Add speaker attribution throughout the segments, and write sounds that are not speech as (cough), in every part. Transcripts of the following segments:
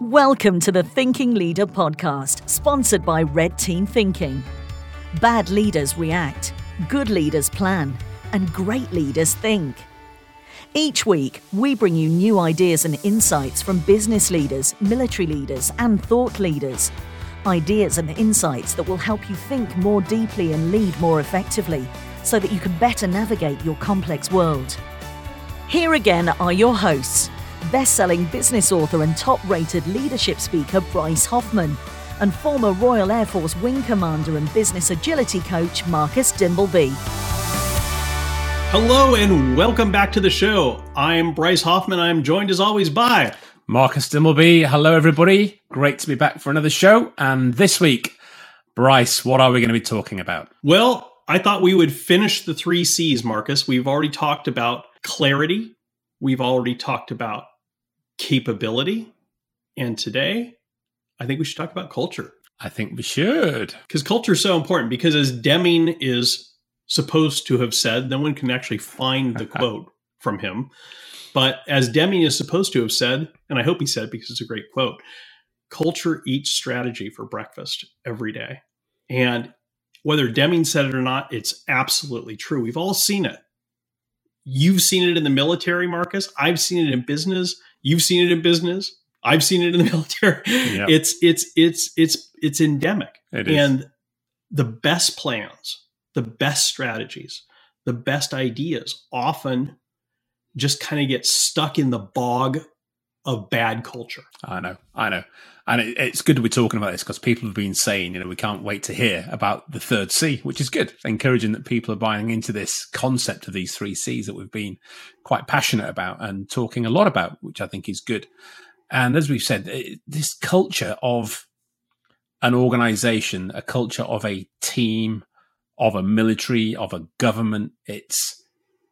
Speaker 1: Welcome to the Thinking Leader podcast, sponsored by Red Team Thinking. Bad leaders react, good leaders plan, and great leaders think. Each week, we bring you new ideas and insights from business leaders, military leaders, and thought leaders. Ideas and insights that will help you think more deeply and lead more effectively so that you can better navigate your complex world. Here again are your hosts best selling business author and top rated leadership speaker Bryce Hoffman, and former Royal Air Force Wing Commander and business agility coach Marcus Dimbleby.
Speaker 2: Hello and welcome back to the show. I'm Bryce Hoffman. I'm joined as always by
Speaker 3: Marcus Dimbleby. Hello, everybody. Great to be back for another show. And this week, Bryce, what are we going to be talking about?
Speaker 2: Well, I thought we would finish the three C's, Marcus. We've already talked about clarity. We've already talked about capability. And today, I think we should talk about culture.
Speaker 3: I think we should.
Speaker 2: Because culture is so important. Because as Deming is supposed to have said, no one can actually find the (laughs) quote from him. But as Deming is supposed to have said, and I hope he said because it's a great quote, culture eats strategy for breakfast every day. And whether Deming said it or not, it's absolutely true. We've all seen it. You've seen it in the military, Marcus. I've seen it in business. You've seen it in business. I've seen it in the (laughs) military. It's it's it's it's it's endemic.
Speaker 3: It
Speaker 2: and the best plans, the best strategies, the best ideas often just kind of get stuck in the bog of bad culture.
Speaker 3: I know, I know. And it, it's good to be talking about this because people have been saying, you know, we can't wait to hear about the third C, which is good. Encouraging that people are buying into this concept of these three C's that we've been quite passionate about and talking a lot about, which I think is good. And as we've said, this culture of an organization, a culture of a team, of a military, of a government, it's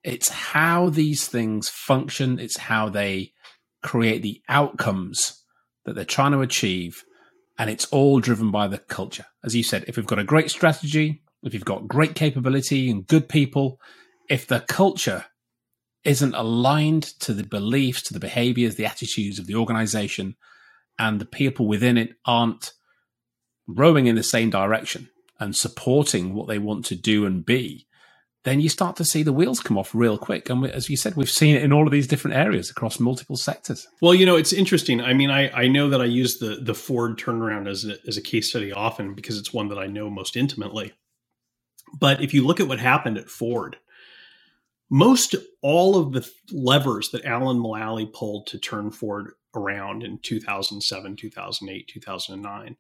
Speaker 3: it's how these things function, it's how they create the outcomes that they're trying to achieve. And it's all driven by the culture. As you said, if we've got a great strategy, if you've got great capability and good people, if the culture isn't aligned to the beliefs, to the behaviors, the attitudes of the organization, and the people within it aren't rowing in the same direction and supporting what they want to do and be, then you start to see the wheels come off real quick. And as you said, we've seen it in all of these different areas across multiple sectors.
Speaker 2: Well, you know, it's interesting. I mean, I, I know that I use the the Ford turnaround as a, as a case study often because it's one that I know most intimately. But if you look at what happened at Ford, most all of the levers that Alan Mulally pulled to turn Ford around in 2007, 2008, 2009,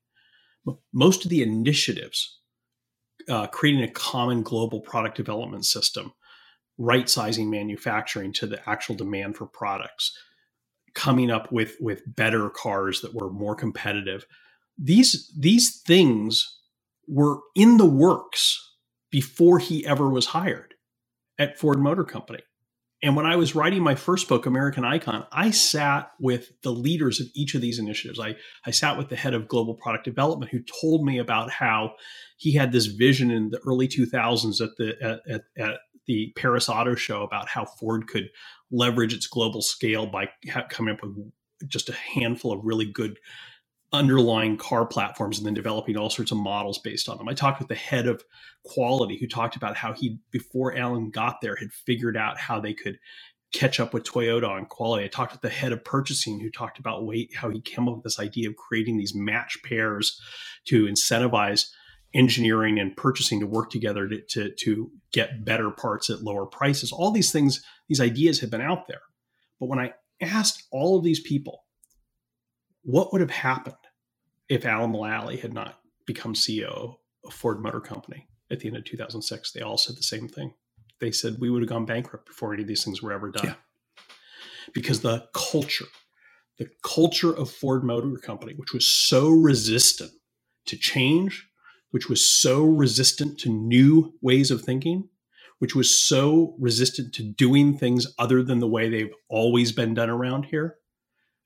Speaker 2: most of the initiatives uh, creating a common global product development system, right sizing manufacturing to the actual demand for products, coming up with with better cars that were more competitive. These these things were in the works before he ever was hired at Ford Motor Company. And when I was writing my first book, American Icon, I sat with the leaders of each of these initiatives. I, I sat with the head of global product development who told me about how he had this vision in the early 2000s at the at, at, at the Paris Auto Show about how Ford could leverage its global scale by coming up with just a handful of really good underlying car platforms and then developing all sorts of models based on them. I talked with the head of quality who talked about how he, before Alan got there, had figured out how they could catch up with Toyota on quality. I talked with the head of purchasing who talked about weight, how he came up with this idea of creating these match pairs to incentivize engineering and purchasing to work together to, to, to get better parts at lower prices. All these things, these ideas have been out there. But when I asked all of these people what would have happened if Alan Mulally had not become CEO of Ford Motor Company at the end of 2006? They all said the same thing. They said we would have gone bankrupt before any of these things were ever done. Yeah. Because the culture, the culture of Ford Motor Company, which was so resistant to change, which was so resistant to new ways of thinking, which was so resistant to doing things other than the way they've always been done around here,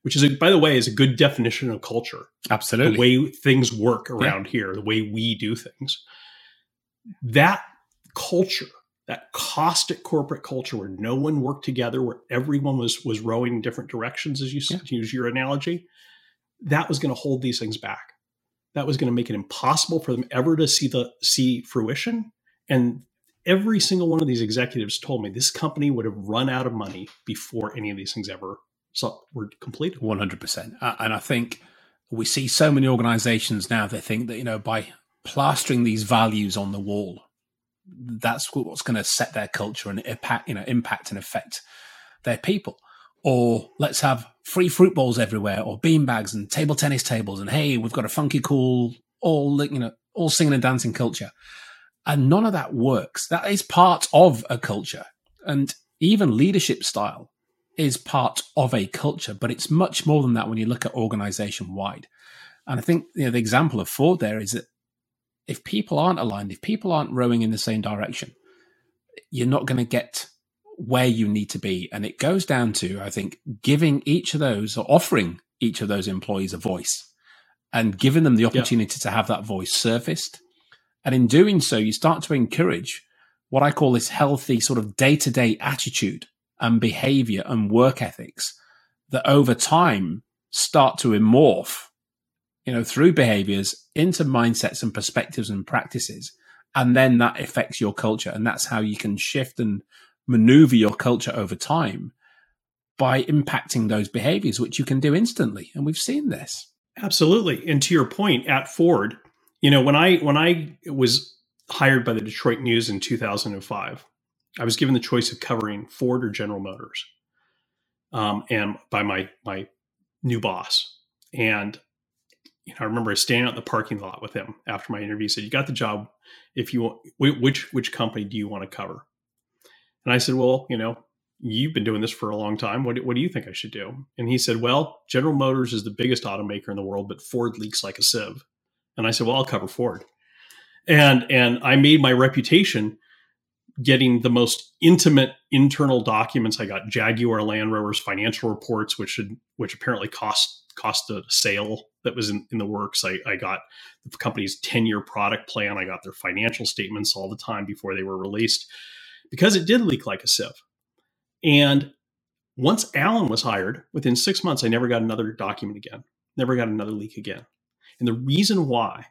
Speaker 2: which is, a, by the way, is a good definition of culture.
Speaker 3: Absolutely.
Speaker 2: The way things work around yeah. here, the way we do things. That culture, that caustic corporate culture where no one worked together, where everyone was was rowing in different directions, as you yeah. use your analogy, that was going to hold these things back. That was going to make it impossible for them ever to see the see fruition. And every single one of these executives told me this company would have run out of money before any of these things ever were completed.
Speaker 3: One hundred percent. Uh, and I think we see so many organizations now they think that you know by plastering these values on the wall that's what's going to set their culture and impact you know impact and affect their people or let's have free fruit bowls everywhere or bean bags and table tennis tables and hey we've got a funky cool all you know all singing and dancing culture and none of that works that is part of a culture and even leadership style is part of a culture but it's much more than that when you look at organization wide and i think you know the example of ford there is that if people aren't aligned if people aren't rowing in the same direction you're not going to get where you need to be. And it goes down to, I think, giving each of those or offering each of those employees a voice and giving them the opportunity yeah. to have that voice surfaced. And in doing so, you start to encourage what I call this healthy sort of day to day attitude and behavior and work ethics that over time start to morph, you know, through behaviors into mindsets and perspectives and practices. And then that affects your culture. And that's how you can shift and maneuver your culture over time by impacting those behaviors, which you can do instantly. And we've seen this.
Speaker 2: Absolutely. And to your point, at Ford, you know, when I when I was hired by the Detroit News in 2005, I was given the choice of covering Ford or General Motors, um, and by my my new boss. And you know, I remember standing out in the parking lot with him after my interview. He said, "You got the job. If you want, which which company do you want to cover?" And I said, well, you know, you've been doing this for a long time. What, what do you think I should do? And he said, well, General Motors is the biggest automaker in the world, but Ford leaks like a sieve. And I said, well, I'll cover Ford. And, and I made my reputation getting the most intimate internal documents. I got Jaguar Land Rover's financial reports, which should, which apparently cost cost a sale that was in, in the works. I, I got the company's 10 year product plan. I got their financial statements all the time before they were released because it did leak like a sieve. And once Alan was hired, within six months, I never got another document again, never got another leak again. And the reason why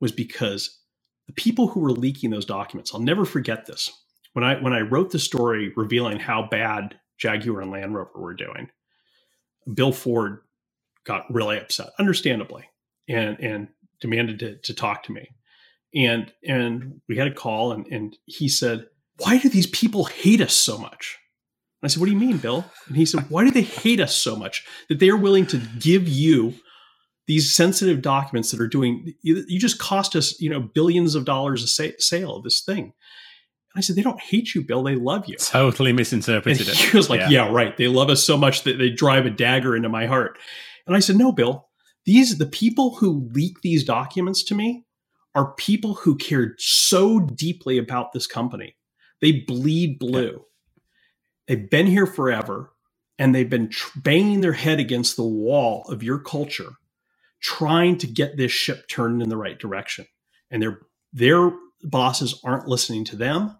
Speaker 2: was because the people who were leaking those documents, I'll never forget this. When I when I wrote the story revealing how bad Jaguar and Land Rover were doing, Bill Ford got really upset, understandably, and and demanded to, to talk to me. And and we had a call and and he said, why do these people hate us so much? And I said, what do you mean, Bill? And he said, why do they hate us so much that they are willing to give you these sensitive documents that are doing, you, you just cost us, you know, billions of dollars a sa- sale of this thing. And I said, they don't hate you, Bill. They love you.
Speaker 3: Totally misinterpreted
Speaker 2: and (laughs) he was like, yeah. yeah, right. They love us so much that they drive a dagger into my heart. And I said, no, Bill, these, the people who leak these documents to me are people who cared so deeply about this company they bleed blue. Yeah. They've been here forever and they've been tr- banging their head against the wall of your culture, trying to get this ship turned in the right direction. And their their bosses aren't listening to them.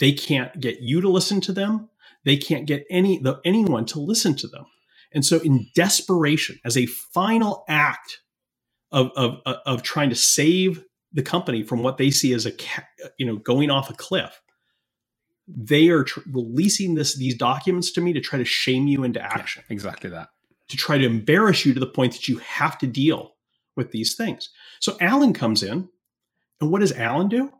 Speaker 2: They can't get you to listen to them. They can't get any the, anyone to listen to them. And so, in desperation, as a final act of, of, of trying to save the company from what they see as a you know going off a cliff, they are tr- releasing this these documents to me to try to shame you into action.
Speaker 3: Yeah, exactly that.
Speaker 2: To try to embarrass you to the point that you have to deal with these things. So Alan comes in, and what does Alan do?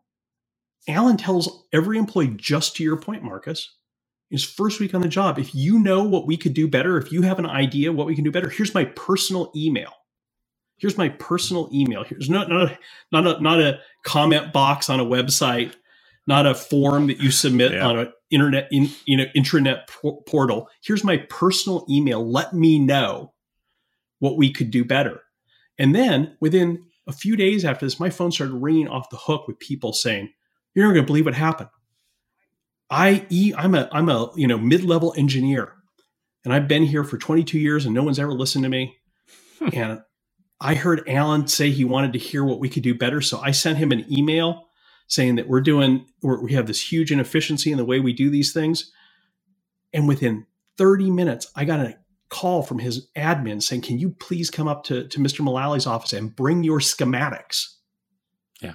Speaker 2: Alan tells every employee, just to your point, Marcus, his first week on the job, if you know what we could do better, if you have an idea what we can do better, here's my personal email. Here's my personal email. Here's not not a, not a, not a comment box on a website not a form that you submit yeah. on an internet in, you know intranet portal. Here's my personal email. Let me know what we could do better. And then within a few days after this, my phone started ringing off the hook with people saying, "You're not going to believe what happened. I I'm a I'm a you know mid level engineer, and I've been here for 22 years, and no one's ever listened to me. Hmm. and I heard Alan say he wanted to hear what we could do better, so I sent him an email saying that we're doing we're, we have this huge inefficiency in the way we do these things and within 30 minutes i got a call from his admin saying, Can you please come up to, to Mr. Mulally's office and bring your schematics?
Speaker 3: Yeah.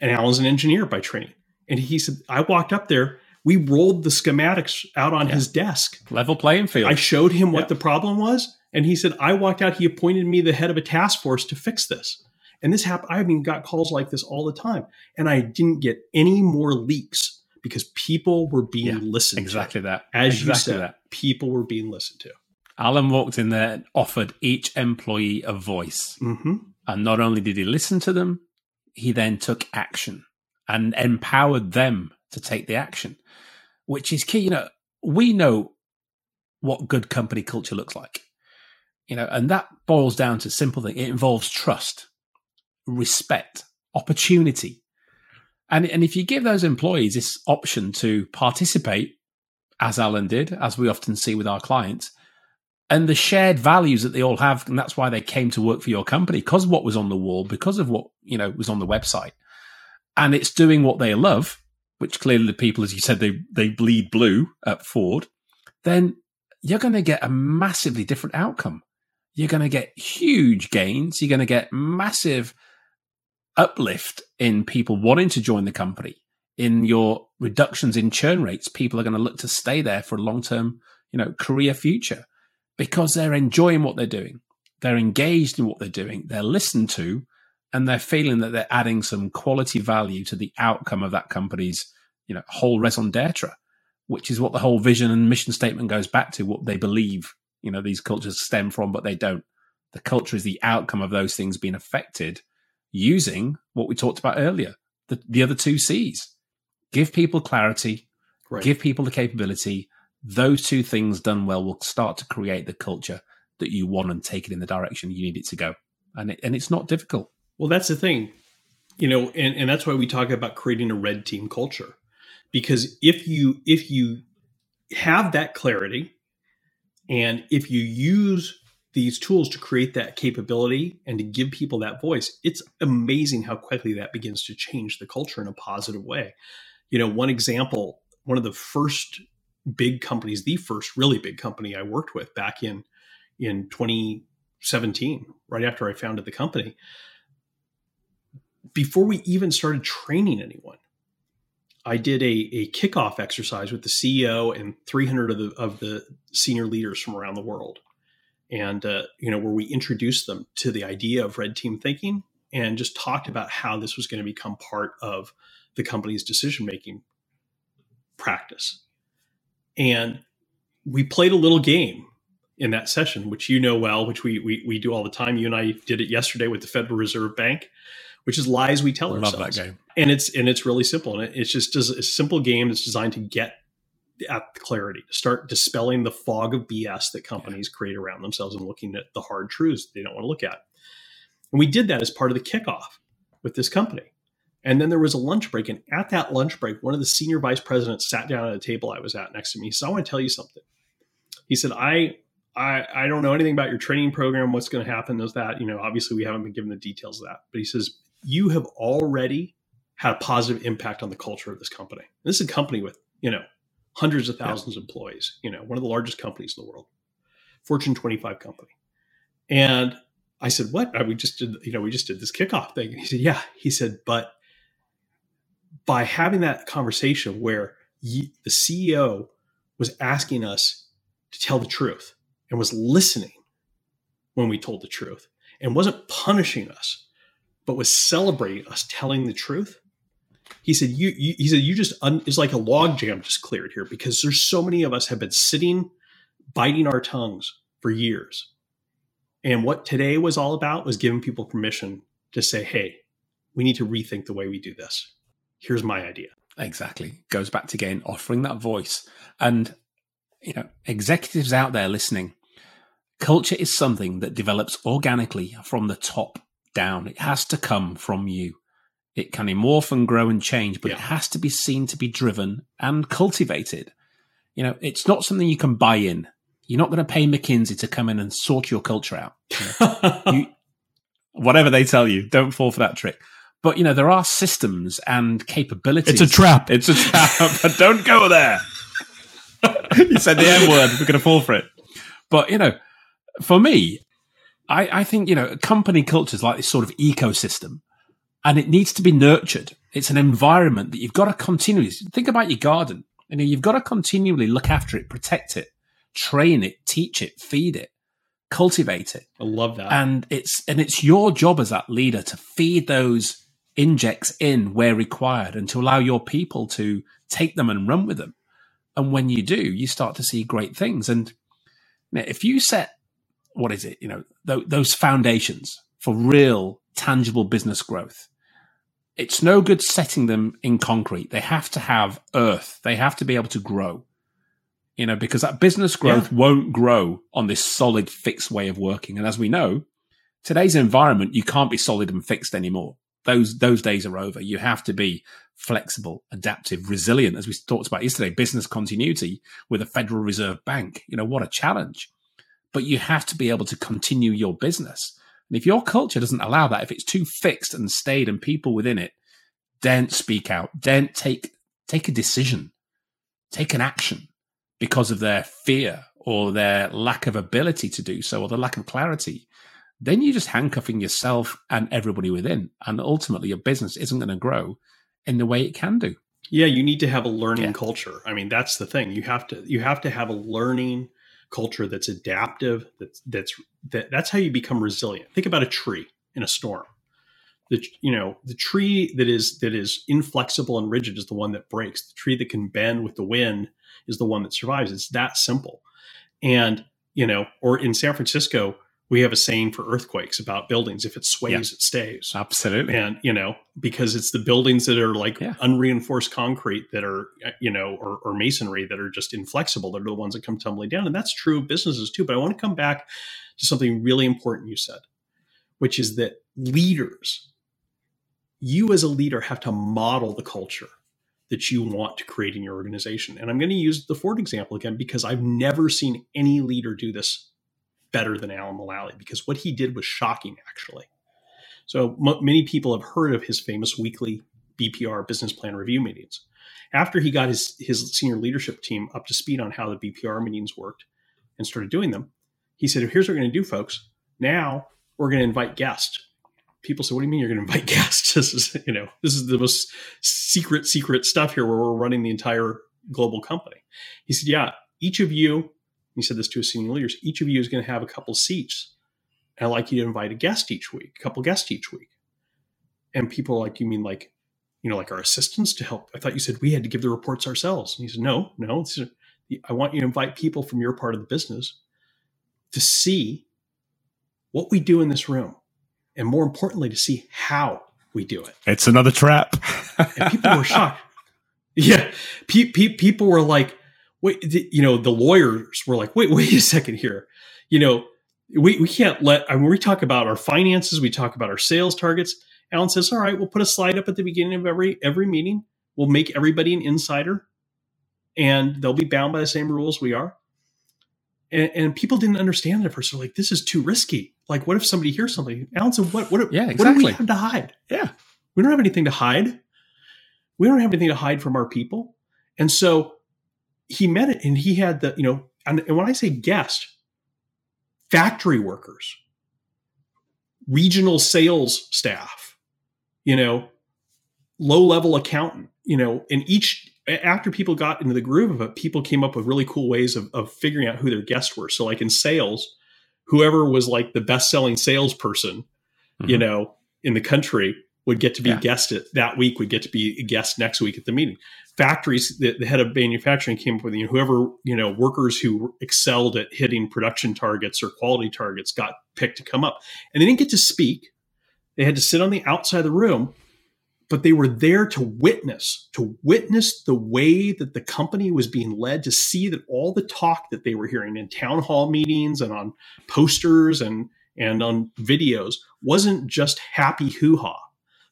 Speaker 2: And Alan's an engineer by training. And he said, I walked up there. We rolled the schematics out on
Speaker 3: Yeah.
Speaker 2: his desk.
Speaker 3: Level playing field.
Speaker 2: I showed him what
Speaker 3: Yeah.
Speaker 2: the problem was. And he said, I walked out. He appointed me the head of a task force to fix this. And this happened. I mean, got calls like this all the time. And I didn't get any more leaks because people were being
Speaker 3: Yeah,
Speaker 2: listened
Speaker 3: exactly
Speaker 2: to.
Speaker 3: that.
Speaker 2: As
Speaker 3: exactly
Speaker 2: you said,
Speaker 3: that.
Speaker 2: people were being listened to.
Speaker 3: Alan walked in there and offered each employee a voice.
Speaker 2: hmm
Speaker 3: And not only did he listen to them, he then took action and empowered them to take the action, which is key. You know, we know what good company culture looks like, you know, and that boils down to simple thing. It involves trust, respect, opportunity. And, and if you give those employees this option to participate, as Alan did, as we often see with our clients, and the shared values that they all have, and that's why they came to work for your company because of what was on the wall, because of what you know was on the website, and it's doing what they love, which clearly the people, as you said, they they bleed blue at Ford. Then you're going to get a massively different outcome. You're going to get huge gains. You're going to get massive uplift in people wanting to join the company. In your reductions in churn rates, people are going to look to stay there for a long term, you know, career future because they're enjoying what they're doing. They're engaged in what they're doing. They're listened to and they're feeling that they're adding some quality value to the outcome of that company's, you know, whole raison d'etre, which is what the whole vision and mission statement goes back to, what they believe, you know, these cultures stem from, but they don't. The culture is the outcome of those things being affected using what we talked about earlier, the, the other two C's. Give people clarity,
Speaker 2: Right.
Speaker 3: give people the capability. Those two things done well will start to create the culture that you want and take it in the direction you need it to go. And it, and it's not difficult.
Speaker 2: Well, that's the thing, you know, and, and that's why we talk about creating a red team culture. Because if you if you have that clarity, and if you use these tools to create that capability and to give people that voice, it's amazing how quickly that begins to change the culture in a positive way. You know, one example, one of the first big companies, the first really big company I worked with back in in 2017, right after I founded the company, before we even started training anyone, I did a, a kickoff exercise with the CEO and 300 of the, of the senior leaders from around the world. And, uh, you know, where we introduced them to the idea of red team thinking and just talked about how this was going to become part of the company's decision making practice. And we played a little game in that session, which you know well, which we, we, we do all the time. You and I did it yesterday with the Federal Reserve Bank, which is lies we tell
Speaker 3: I love
Speaker 2: ourselves
Speaker 3: that game.
Speaker 2: and it's and it's really simple and it- it's just a simple game that's designed to get at clarity to start dispelling the fog of bs that companies create around themselves and looking at the hard truths they don't want to look at. And we did that as part of the kickoff with this company. And then there was a lunch break and at that lunch break one of the senior vice presidents sat down at a table i was at next to me. He said i want to tell you something. He said i I, I don't know anything about your training program what's going to happen is that you know obviously we haven't been given the details of that. But he says you have already had a positive impact on the culture of this company. This is a company with, you know, hundreds of thousands of employees, you know, one of the largest companies in the world, Fortune 25 company. And I said, what? Uh, We just did, you know, we just did this kickoff thing. And he said, yeah. He said, but by having that conversation where ye, the CEO was asking us to tell the truth and was listening when we told the truth and wasn't punishing us, but was celebrating us telling the truth. He said, "You." you he said, "You just un, it's like a log jam just cleared here because there's so many of us have been sitting, biting our tongues for years, and what today was all about was giving people permission to say, "Hey, we need to rethink the way we do this. Here's my idea."
Speaker 3: Exactly. Goes back to again offering that voice. And, you know, executives out there listening, culture is something that develops organically from the top down. It has to come from you. It can morph and grow and change, but it has to be seen to be driven and cultivated. You know, it's not something you can buy in. You're not going to pay McKinsey to come in and sort your culture out. (laughs) you, whatever they tell you, don't fall for that trick. But you know, there are systems and capabilities.
Speaker 4: It's a trap.
Speaker 3: It's a trap. (laughs) but don't go there. (laughs) you said the M word. We're going to fall for it. But you know, For me, I, I think, you know, company culture is like this sort of ecosystem and it needs to be nurtured. It's an environment that you've got to continually think about your garden. You know, you've got to continually look after it, protect it, train it, teach it, feed it, cultivate it.
Speaker 2: I love that.
Speaker 3: And it's and it's your job as that leader to feed those injects in where required and to allow your people to take them and run with them. And when you do, you start to see great things. And if you set what is it, you know, th- those foundations for real tangible business growth, it's no good setting them in concrete. They have to have earth. They have to be able to grow you know, because that business growth yeah. won't grow on this solid, fixed way of working. And as we know, today's environment, you can't be solid and fixed anymore. Those those days are over. You have to be flexible, adaptive, resilient, as we talked about yesterday. Business continuity with a Federal Reserve Bank. You know what a challenge. But you have to be able to continue your business. And if your culture doesn't allow that, if it's too fixed and stayed and people within it, don't speak out. Don't take take a decision. Take an action because of their fear or their lack of ability to do so or the lack of clarity, then you're just handcuffing yourself and everybody within. And ultimately, your business isn't going to grow in the way it can do.
Speaker 2: Yeah, you need to have a learning yeah. culture. I mean, that's the thing. You have to you have to have a learning culture that's adaptive. That's that's that, that's how you become resilient. Think about a tree in a storm. The you know the tree that is that is inflexible and rigid is the one that breaks. The tree that can bend with the wind is the one that survives. It's that simple. And, you know, or in San Francisco, we have a saying for earthquakes about buildings if it sways yeah. it stays
Speaker 3: absolutely
Speaker 2: and you know because it's the buildings that are like yeah. unreinforced concrete that are you know or, or, masonry that are just inflexible that are the ones that come tumbling down and that's true of businesses too but i want to come back to something really important you said which is that leaders you as a leader have to model the culture that you want to create in your organization. And I'm going to use the Ford example again because I've never seen any leader do this better than Alan Mulally because what he did was shocking, actually. So m- many people have heard of his famous weekly BPR business plan review meetings. After he got his, his senior leadership team up to speed on how the BPR meetings worked and started doing them, he said, Here's what we're going to do, folks. Now we're going to invite guests people said, "What do you mean you're going to invite (laughs) guests?" This is, you know, this is the most secret, secret stuff here, where we're running the entire global company. He said, "Yeah, each of you," he said this to his senior leaders, "each of you is going to have a couple seats, and I'd like you to invite a guest each week, a couple guests each week." And people are like, "You mean like, you know, like our assistants to help?" I thought you said we had to give the reports ourselves. And he said, "No, no, I want you to invite people from your part of the business to see what we do in this room." and more importantly, to see how we do it.
Speaker 3: It's another trap.
Speaker 2: and people were shocked. (laughs) Yeah, pe- pe- people were like, "Wait," you know, the lawyers were like, "Wait, (laughs) wait a second here." You know, we we can't let. I mean, we talk about our finances, we talk about our sales targets. Alan says, "All right, we'll put a slide up at the beginning of every every meeting. We'll make everybody an insider, and they'll be bound by the same rules we are." And, and people didn't understand it at first. They're like, "This is too risky." Like, what if somebody hears something? Alan said, what, what,
Speaker 3: yeah, exactly. what
Speaker 2: do we have to hide?
Speaker 3: Yeah.
Speaker 2: We don't have anything to hide. We don't have anything to hide from our people. And so he met it and he had the, you know, and, and when I say guest, factory workers, regional sales staff, you know, low level accountant, you know, and each after people got into the groove of it, people came up with really cool ways of, of figuring out who their guests were. So, like in sales, whoever was like the best selling salesperson, mm-hmm. you know, in the country would get to be yeah. a guest at, that week, would get to be a guest next week at the meeting. Factories, the, the head of manufacturing came up with, you know, whoever, you know, workers who excelled at hitting production targets or quality targets got picked to come up. And they didn't get to speak. They had to sit on the outside of the room but they were there to witness, to witness the way that the company was being led, to see that all the talk that they were hearing in town hall meetings and on posters and, and on videos wasn't just happy hoo ha.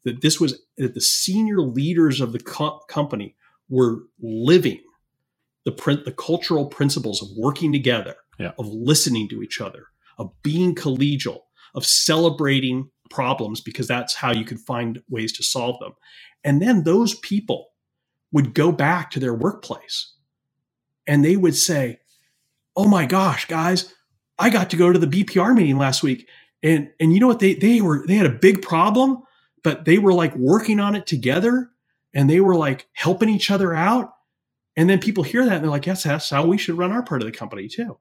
Speaker 2: That this was that the senior leaders of the co- company were living the print, the cultural principles of working together,
Speaker 3: yeah.
Speaker 2: of listening to each other, of being collegial, of celebrating problems because that's how you could find ways to solve them. And then those people would go back to their workplace and they would say, Oh my gosh, guys, I got to go to the BPR meeting last week, and and you know what they they were they had a big problem, but they were like working on it together, and they were like helping each other out. And then people hear that and they're like, yes, that's how we should run our part of the company too.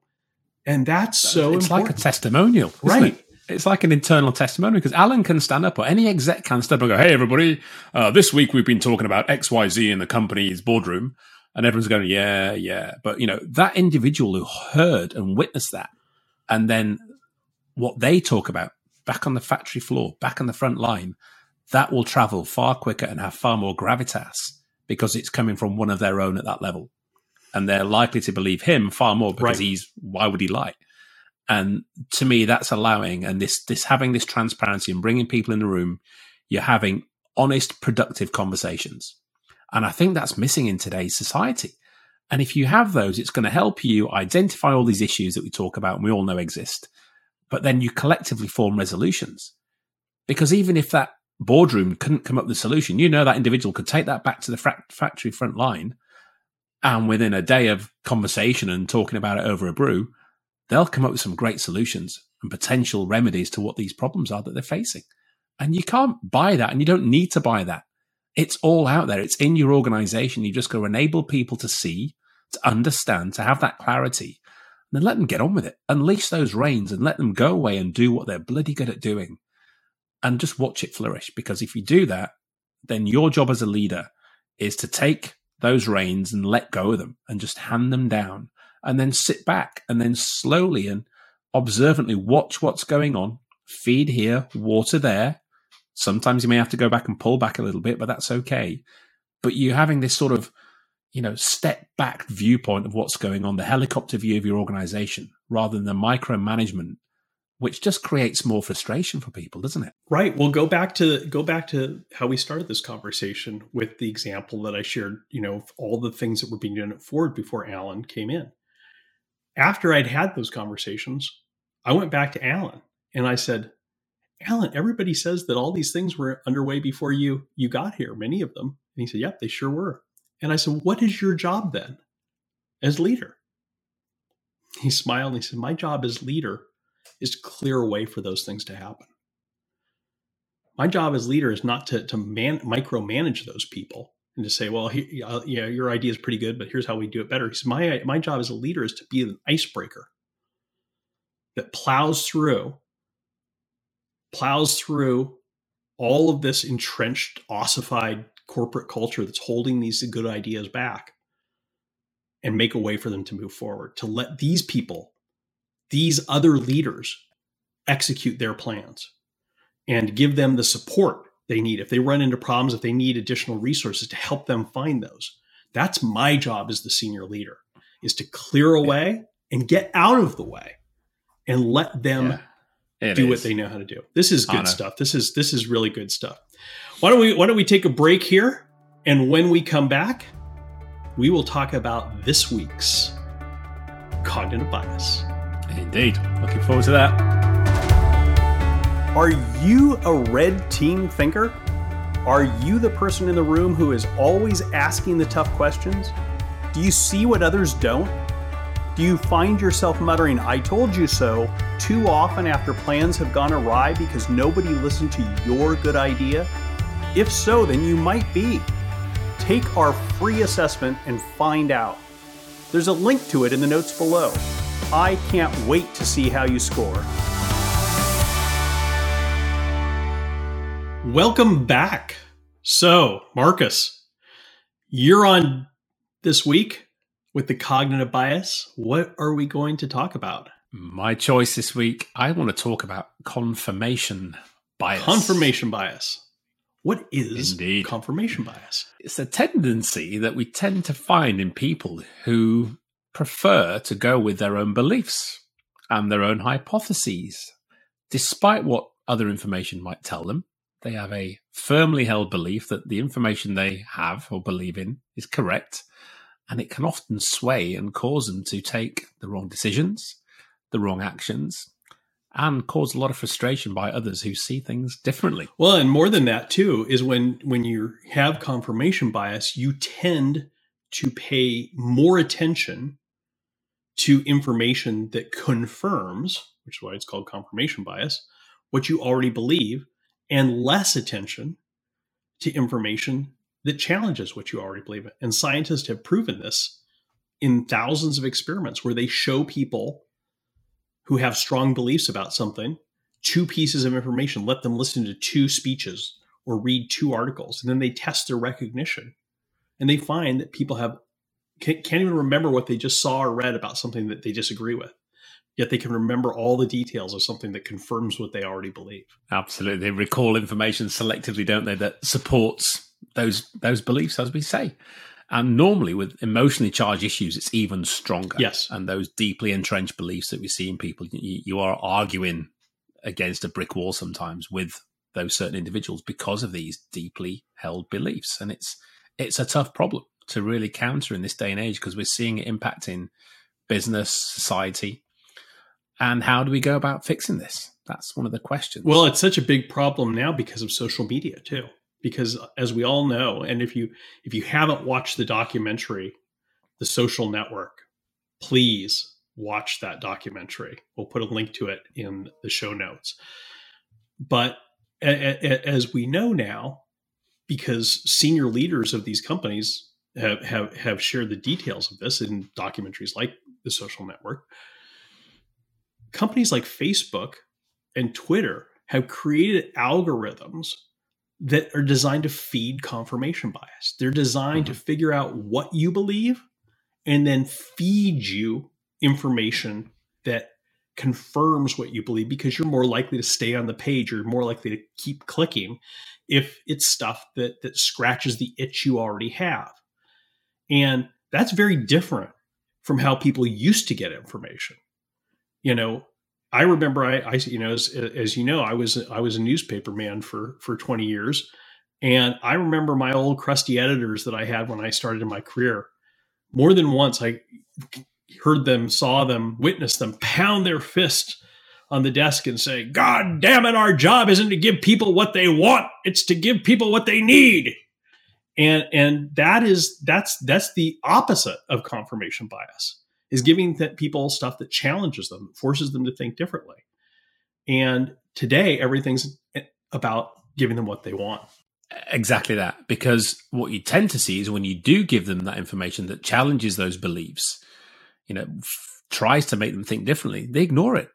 Speaker 2: And that's so
Speaker 3: it's
Speaker 2: important.
Speaker 3: like a testimonial,
Speaker 2: right?
Speaker 3: It? It's like an internal testimonial because Alan can stand up or any exec can stand up and go, Hey, everybody, uh, this week we've been talking about XYZ in the company's boardroom. And everyone's going, Yeah, yeah. But, you know, that individual who heard and witnessed that and then what they talk about back on the factory floor, back on the front line, that will travel far quicker and have far more gravitas because it's coming from one of their own at that level. And they're likely to believe him far more because right. he's, why would he lie? And to me, that's allowing and this, this having this transparency and bringing people in the room, you're having honest, productive conversations. And I think that's missing in today's society. And if you have those, it's going to help you identify all these issues that we talk about and we all know exist. But then you collectively form resolutions. Because even if that boardroom couldn't come up with a solution, you know that individual could take that back to the factory front line. And within a day of conversation and talking about it over a brew, they'll come up with some great solutions and potential remedies to what these problems are that they're facing. And you can't buy that and you don't need to buy that. It's all out there. It's in your organization. You just to enable people to see, to understand, to have that clarity, and then let them get on with it. Unleash those reins and let them go away and do what they're bloody good at doing and just watch it flourish. Because if you do that, then your job as a leader is to take those reins and let go of them and just hand them down and then sit back and then slowly and observantly watch what's going on, feed here, water there. Sometimes you may have to go back and pull back a little bit, but that's okay. But you're having this sort of, you know, step back viewpoint of what's going on, the helicopter view of your organization rather than the micromanagement which just creates more frustration for people doesn't it
Speaker 2: right well go back to go back to how we started this conversation with the example that i shared you know all the things that were being done at ford before alan came in after I'd had those conversations, I went back to Alan and I said, Alan, everybody says that all these things were underway before you you got here, many of them. And he said, Yep, they sure were. And I said, What is your job then as leader? He smiled and he said, My job as leader is to clear a way for those things to happen. My job as leader is not to, to man, micromanage those people and to say, well, he, uh, yeah, your idea is pretty good, but here's how we do it better. Says, my, my job as a leader is to be an icebreaker that plows through, plows through all of this entrenched, ossified corporate culture that's holding these good ideas back and make a way for them to move forward, to let these people, these other leaders, execute their plans and give them the support they need, if they run into problems, if they need additional resources to help them find those. That's my job as the senior leader is to clear away and get out of the way and let them yeah, do is. what they know how to do. This is good stuff. This is this is really good stuff. Why don't we why don't we take a break here and when we come back, we will talk about this week's cognitive bias.
Speaker 3: Indeed. Looking forward to that.
Speaker 2: Are you a red team thinker? Are you the person in the room who is always asking the tough questions? Do you see what others don't? Do you find yourself muttering, I told you so, too often after plans have gone awry because nobody listened to your good idea? If so, then you might be. Take our free assessment and find out. There's a link to it in the notes below. I can't wait to see how you score. Welcome back. So, Marcus, you're on this week with the cognitive bias. What are we going to talk about?
Speaker 3: My choice this week, I want to talk about confirmation bias.
Speaker 2: Confirmation bias. What is Indeed. confirmation bias?
Speaker 3: It's a tendency that we tend to find in people who prefer to go with their own beliefs and their own hypotheses, despite what other information might tell them they have a firmly held belief that the information they have or believe in is correct, and it can often sway and cause them to take the wrong decisions, the wrong actions, and cause a lot of frustration by others who see things differently.
Speaker 2: Well, and more than that too is when when you have confirmation bias, you tend to pay more attention to information that confirms, which is why it's called confirmation bias, what you already believe, and less attention to information that challenges what you already believe. And scientists have proven this in thousands of experiments where they show people who have strong beliefs about something two pieces of information, let them listen to two speeches or read two articles, and then they test their recognition. And they find that people have can't, can't even remember what they just saw or read about something that they disagree with. Yet they can remember all the details of something that confirms what they already believe.
Speaker 3: Absolutely. They recall information selectively, don't they, that supports those those beliefs, as we say. And normally with emotionally charged issues, it's even stronger.
Speaker 2: Yes.
Speaker 3: And those deeply entrenched beliefs that we see in people, you, you are arguing against a brick wall sometimes with those certain individuals because of these deeply held beliefs. And it's it's a tough problem to really counter in this day and age because we're seeing it impacting business, society. And how do we go about fixing this? That's one of the questions.
Speaker 2: Well, it's such a big problem now because of social media too. Because as we all know, and if you if you haven't watched the documentary, The Social Network, please watch that documentary. We'll put a link to it in the show notes. But as we know now, because senior leaders of these companies have, have, have shared the details of this in documentaries like The Social Network, companies like Facebook and Twitter have created algorithms that are designed to feed confirmation bias. They're designed mm-hmm. to figure out what you believe and then feed you information that confirms what you believe because you're more likely to stay on the page you're more likely to keep clicking if it's stuff that that scratches the itch you already have and that's very different from how people used to get information. You know i remember i, I you know as, as you know i was i was a newspaper man for for 20 years. And i remember my old crusty editors that i had when i started in my career. More than once i heard them, saw them, witnessed them pound their fist on the desk and say, God damn it, our job isn't to give people what they want, it's to give people what they need. And and that is that's that's the opposite of confirmation bias is giving people stuff that challenges them, forces them to think differently. And today everything's about giving them what they want.
Speaker 3: Exactly that. Because what you tend to see is when you do give them that information that challenges those beliefs, you know, f- tries to make them think differently, they ignore it.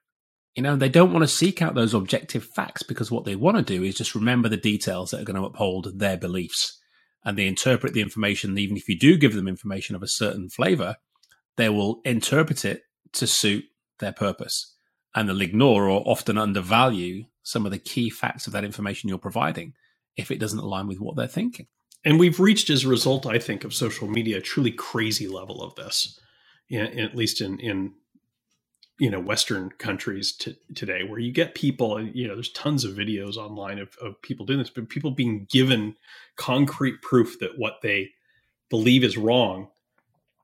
Speaker 3: You know, they don't want to seek out those objective facts because what they want to do is just remember the details that are going to uphold their beliefs. And they interpret the information, even if you do give them information of a certain flavor, they will interpret it to suit their purpose. And they'll ignore or often undervalue some of the key facts of that information you're providing if it doesn't align with what they're thinking.
Speaker 2: And we've reached, as a result, I think, of social media, a truly crazy level of this in, at least in in you know Western countries t- today, where you get people. You know, there's tons of videos online of, of people doing this, but people being given concrete proof that what they believe is wrong,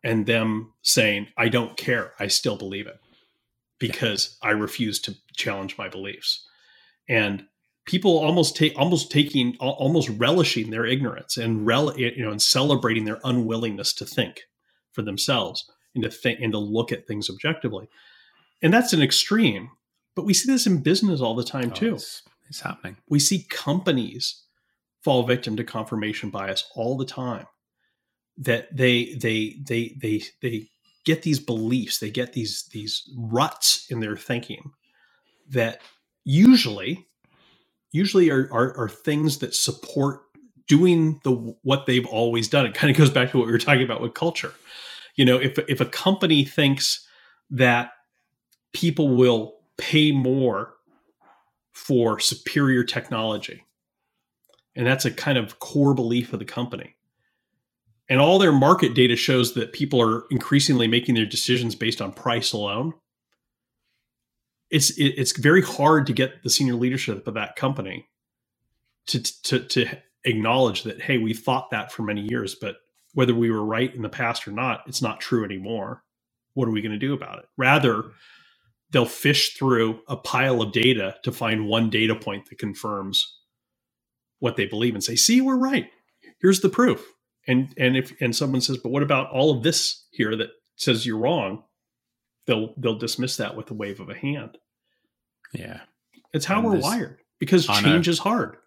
Speaker 2: and them saying, "I don't care. I still believe it." because I refuse to challenge my beliefs. And people almost take almost taking almost relishing their ignorance and rel you know and celebrating their unwillingness to think for themselves and to think and to look at things objectively. And that's an extreme. But we see this in business all the time oh, too.
Speaker 3: It's, it's happening.
Speaker 2: We see companies fall victim to confirmation bias all the time. That they they they they they get these beliefs, they get these these ruts in their thinking that usually usually are, are, are things that support doing the what they've always done. It kind of goes back to what we were talking about with culture you know if if a company thinks that people will pay more for superior technology and that's a kind of core belief of the company and all their market data shows that people are increasingly making their decisions based on price alone it's it, it's very hard to get the senior leadership of that company to to to acknowledge that hey we thought that for many years but whether we were right in the past or not, it's not true anymore. What are we going to do about it? Rather, they'll fish through a pile of data to find one data point that confirms what they believe and say, "See, we're right. Here's the proof." And and if and someone says, "But what about all of this here that says you're wrong?" they'll they'll dismiss that with a wave of a hand.
Speaker 3: Yeah.
Speaker 2: It's how and we're wired because change is hard.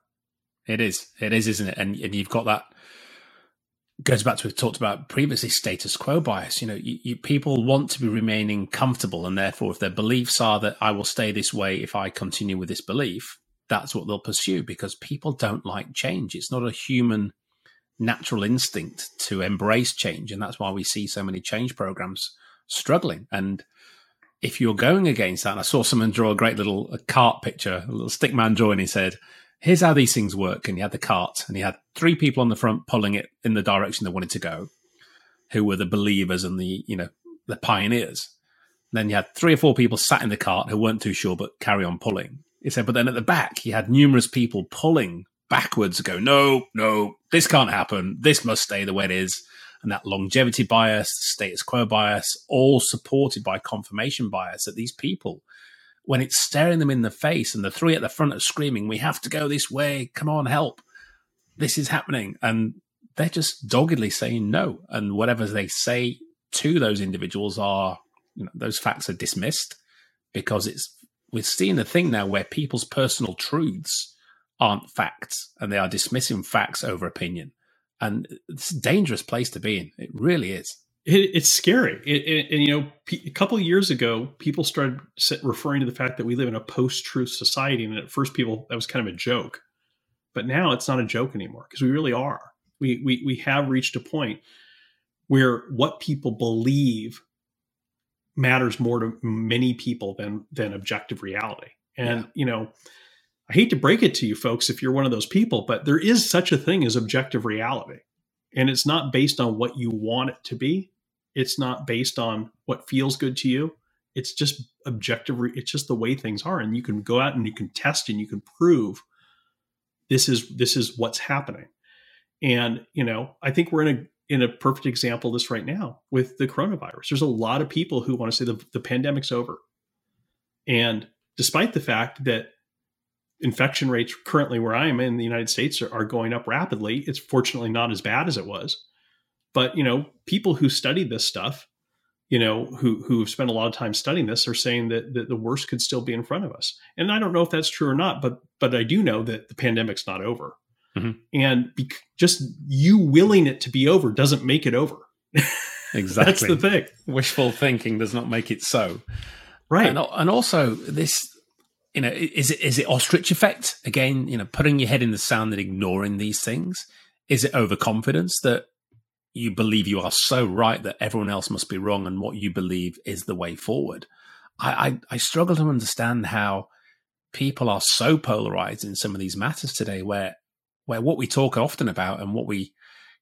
Speaker 3: It is. It is, isn't it? And and you've got that goes back to what we talked about previously status quo bias. You know you, you, people want to be remaining comfortable and therefore if their beliefs are that i will stay this way if i continue with this belief that's what they'll pursue because people don't like change. It's not a human natural instinct to embrace change and that's why we see so many change programs struggling. And if you're going against that i saw someone draw a great little a cart picture a little stick man drawing he said here's how these things work. And he had the cart and he had three people on the front pulling it in the direction they wanted to go, who were the believers and the, you know, the pioneers. And then you had three or four people sat in the cart who weren't too sure, but carry on pulling. He said, but then at the back, he had numerous people pulling backwards, go, no, no, this can't happen. This must stay the way it is. And that longevity bias, status quo bias, all supported by confirmation bias that these people when it's staring them in the face and the three at the front are screaming, We have to go this way. Come on, help. This is happening. And they're just doggedly saying no. And whatever they say to those individuals are, you know, those facts are dismissed because it's, we're seeing a thing now where people's personal truths aren't facts and they are dismissing facts over opinion. And it's a dangerous place to be in. It really is
Speaker 2: it, it's scary. It, it, and you know, a couple years ago, people started referring to the fact that we live in a post-truth society, and at first, people that was kind of a joke, but now it's not a joke anymore because we really are. We we we have reached a point where what people believe matters more to many people than than objective reality. And yeah. you know, I hate to break it to you folks if you're one of those people, but there is such a thing as objective reality. And it's not based on what you want it to be. It's not based on what feels good to you. It's just objective. It's just the way things are, and you can go out and you can test and you can prove this is this is what's happening. And you know, I think we're in a in a perfect example of this right now with the coronavirus. There's a lot of people who want to say the, the pandemic's over. And despite the fact that infection rates currently where I am in the United States are, are, going up rapidly, it's fortunately not as bad as it was. But you know, people who study this stuff, you know, who who have spent a lot of time studying this, are saying that, that the worst could still be in front of us. And I don't know if that's true or not, but but I do know that the pandemic's not over. Mm-hmm. And be- just you willing it to be over doesn't make it over.
Speaker 3: Exactly. (laughs)
Speaker 2: that's the thing.
Speaker 3: Wishful thinking does not make it so.
Speaker 2: Right.
Speaker 3: And, and also this you know, is it is it ostrich effect again? You know, putting your head in the sand and ignoring these things. Is it overconfidence that you believe you are so right that everyone else must be wrong and what you believe is the way forward. I, I, I struggle to understand how people are so polarized in some of these matters today where where what we talk often about and what we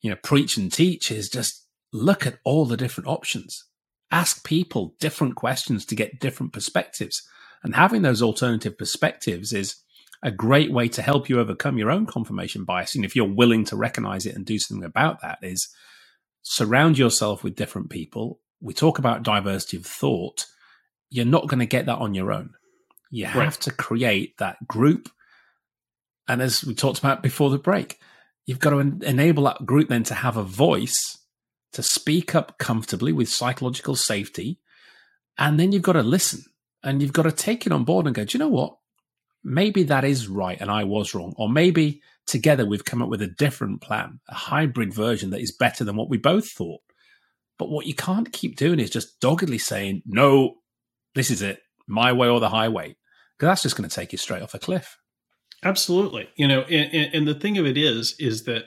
Speaker 3: you know preach and teach is just look at all the different options. Ask people different questions to get different perspectives. And having those alternative perspectives is a great way to help you overcome your own confirmation bias. And if you're willing to recognize it and do something about that is surround yourself with different people. We talk about diversity of thought. You're not going to get that on your own. You have right. to create that group. And as we talked about before the break, you've got to en- enable that group then to have a voice to speak up comfortably with psychological safety. And then you've got to listen and you've got to take it on board and go, do you know what? Maybe that is right and I was wrong. Or maybe together we've come up with a different plan, a hybrid version that is better than what we both thought. But what you can't keep doing is just doggedly saying, no, this is it, my way or the highway, because that's just going to take you straight off a cliff.
Speaker 2: Absolutely. You know, and, and the thing of it is, is that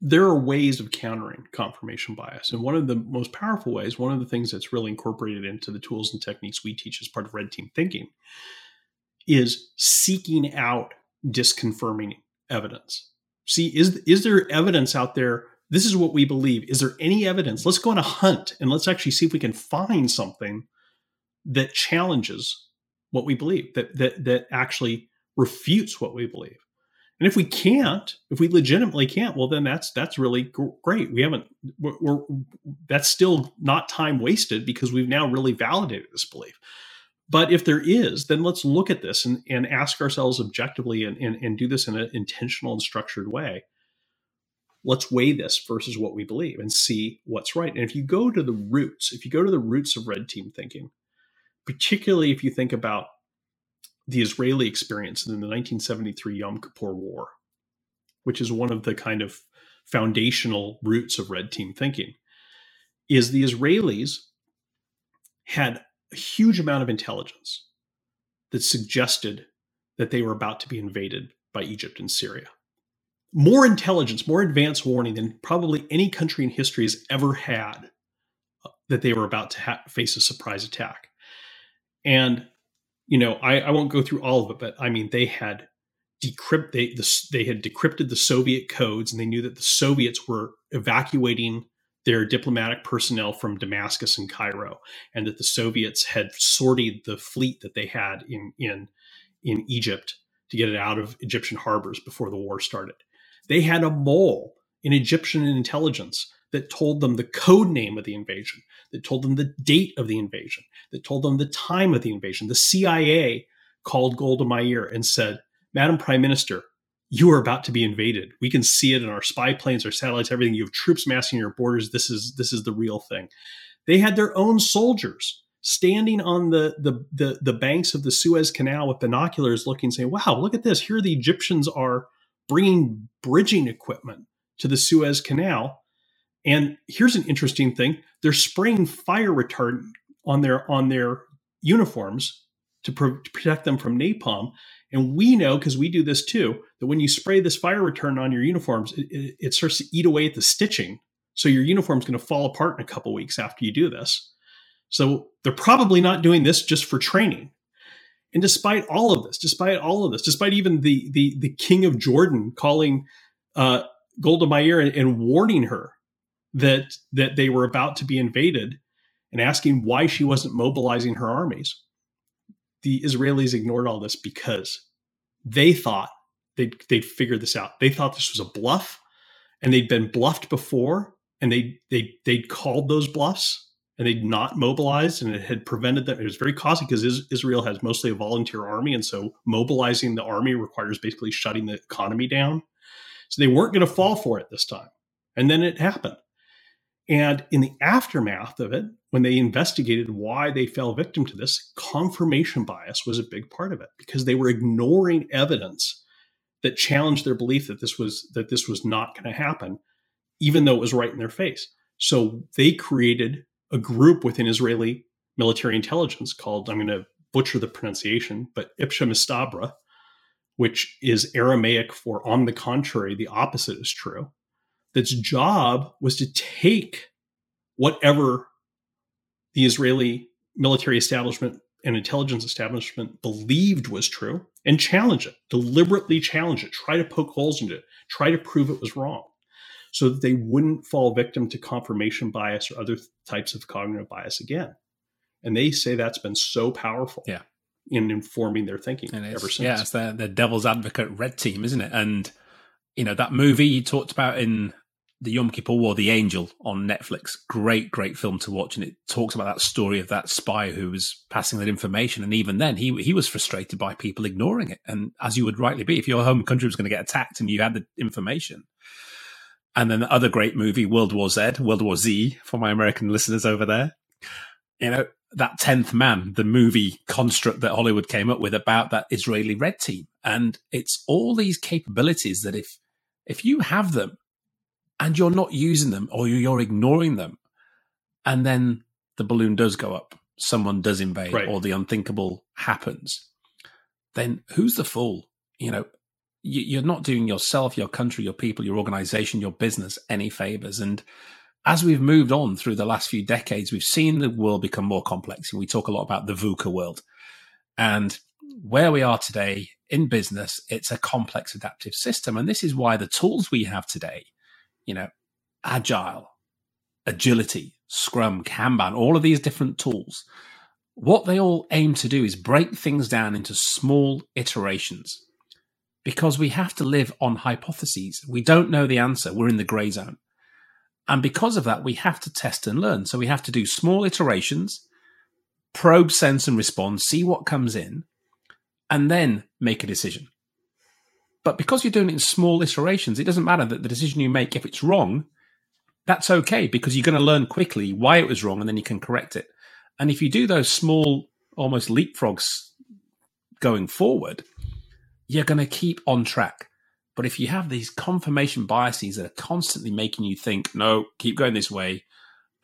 Speaker 2: there are ways of countering confirmation bias. And one of the most powerful ways, one of the things that's really incorporated into the tools and techniques we teach as part of red team thinking is seeking out disconfirming evidence. See, is is there evidence out there? This is what we believe. Is there any evidence? Let's go on a hunt and let's actually see if we can find something that challenges what we believe, that that that actually refutes what we believe. And if we can't, if we legitimately can't, well, then that's that's really great. We haven't. We're, we're that's still not time wasted because we've now really validated this belief. But if there is, then let's look at this and, and ask ourselves objectively and, and, and do this in an intentional and structured way. let's weigh this versus what we believe and see what's right. And if you go to the roots, if you go to the roots of red team thinking, particularly if you think about the Israeli experience in the 1973 Yom Kippur War, which is one of the kind of foundational roots of red team thinking, is the Israelis had a huge amount of intelligence that suggested that they were about to be invaded by Egypt and Syria. More intelligence, more advanced warning than probably any country in history has ever had uh, that they were about to ha- face a surprise attack. And, you know, I, I, won't go through all of it, but I mean, they had decrypt they the, they had decrypted the Soviet codes, and they knew that the Soviets were evacuating their diplomatic personnel from Damascus and Cairo, and that the Soviets had sorted the fleet that they had in in in Egypt to get it out of Egyptian harbors before the war started. They had a mole in Egyptian intelligence that told them the code name of the invasion, that told them the date of the invasion, that told them the time of the invasion. The CIA called Golda Meir and said, Madam Prime Minister, you are about to be invaded. We can see it in our spy planes, our satellites, everything. You have troops massing your borders. This is this is the real thing. They had their own soldiers standing on the, the the the, banks of the Suez Canal with binoculars, looking, saying, "Wow, look at this! Here the Egyptians are bringing bridging equipment to the Suez Canal." And here's an interesting thing: they're spraying fire retardant on their on their uniforms to, pro- to protect them from napalm. And we know because we do this too that when you spray this fire retardant on your uniforms, it, it, it starts to eat away at the stitching. So your uniform's going to fall apart in a couple weeks after you do this. So they're probably not doing this just for training. And despite all of this, despite all of this, despite even the the the king of Jordan calling uh, Golda Meir and, and warning her that that they were about to be invaded, and asking why she wasn't mobilizing her armies, the Israelis ignored all this because they thought they'd they'd figured this out. They thought this was a bluff, and they'd been bluffed before, and they they they'd called those bluffs and they'd not mobilized and it had prevented them. It was very costly because Israel has mostly a volunteer army. And so mobilizing the army requires basically shutting the economy down. So they weren't going to fall for it this time. And then it happened. And in the aftermath of it, when they investigated why they fell victim to this, confirmation bias was a big part of it because they were ignoring evidence that challenged their belief that this was that this was not going to happen, even though it was right in their face. So they created a group within Israeli military intelligence called, I'm going to butcher the pronunciation, but Ipsha Mistabra, which is Aramaic for on the contrary, the opposite is true. That's job was to take whatever the Israeli military establishment and intelligence establishment believed was true and challenge it, deliberately challenge it, try to poke holes into it, try to prove it was wrong so that they wouldn't fall victim to confirmation bias or other types of cognitive bias again. And they say that's been so powerful.
Speaker 3: Yeah.
Speaker 2: In informing their thinking ever since.
Speaker 3: Yeah, it's the, the devil's advocate red team, isn't it? And, you know, that movie you talked about in the Yom Kippur War, The Angel on Netflix. Great, great film to watch. And it talks about that story of that spy who was passing that information. And even then, he, he was frustrated by people ignoring it. And as you would rightly be, if your home country was going to get attacked and you had the information, and then the other great movie, World War Z, World War Z, for my American listeners over there. You know, that 10th man, the movie construct that Hollywood came up with about that Israeli red team. And it's all these capabilities that if, if you have them and you're not using them or you're ignoring them, and then the balloon does go up, someone does invade right. or the unthinkable happens, then who's the fool? You know, you're not doing yourself, your country, your people, your organization, your business any favors. And as we've moved on through the last few decades, we've seen the world become more complex. And we talk a lot about the VUCA world. And where we are today in business, it's a complex adaptive system. And this is why the tools we have today, you know, agile, agility, scrum, Kanban, all of these different tools, what they all aim to do is break things down into small iterations because we have to live on hypotheses. We don't know the answer. We're in the gray zone. And because of that, we have to test and learn. So we have to do small iterations, probe, sense, and respond, see what comes in, and then make a decision. But because you're doing it in small iterations, it doesn't matter that the decision you make, if it's wrong, that's okay because you're going to learn quickly why it was wrong and then you can correct it. And if you do those small, almost leapfrogs going forward, you're going to keep on track. But if you have these confirmation biases that are constantly making you think, no, keep going this way,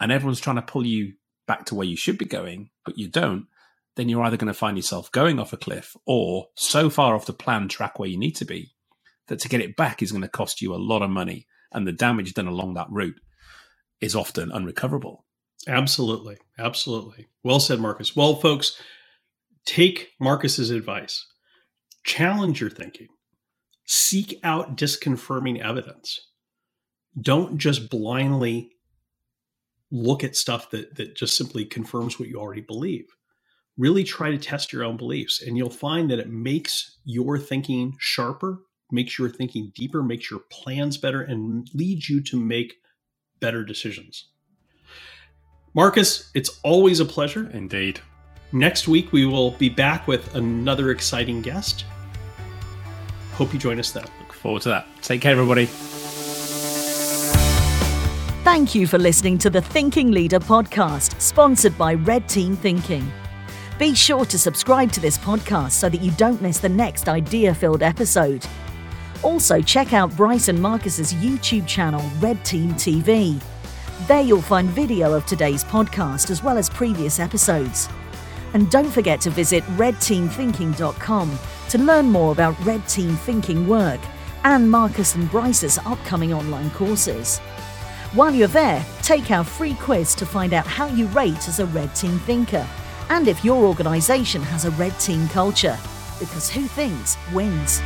Speaker 3: and everyone's trying to pull you back to where you should be going, but you don't, then you're either going to find yourself going off a cliff or so far off the planned track where you need to be that to get it back is going to cost you a lot of money. And the damage done along that route is often unrecoverable.
Speaker 2: Absolutely. Absolutely. Well said, Marcus. Well, folks, take Marcus's advice, challenge your thinking, seek out disconfirming evidence. Don't just blindly look at stuff that, that just simply confirms what you already believe. Really try to test your own beliefs, and you'll find that it makes your thinking sharper, makes your thinking deeper, makes your plans better, and leads you to make better decisions. Marcus, it's always a pleasure.
Speaker 3: Indeed.
Speaker 2: Next week, we will be back with another exciting guest. Hope you join us then.
Speaker 3: Look forward to that. Take care, everybody.
Speaker 1: Thank you for listening to the Thinking Leader podcast, sponsored by Red Team Thinking. Be sure to subscribe to this podcast so that you don't miss the next idea filled episode. Also, check out Bryce and Marcus's YouTube channel, Red Team TV. There you'll find video of today's podcast as well as previous episodes. And don't forget to visit redteamthinking.com to learn more about Red Team Thinking work and Marcus and Bryce's upcoming online courses. While you're there, take our free quiz to find out how you rate as a Red Team thinker and if your organisation has a Red Team culture. Because who thinks wins.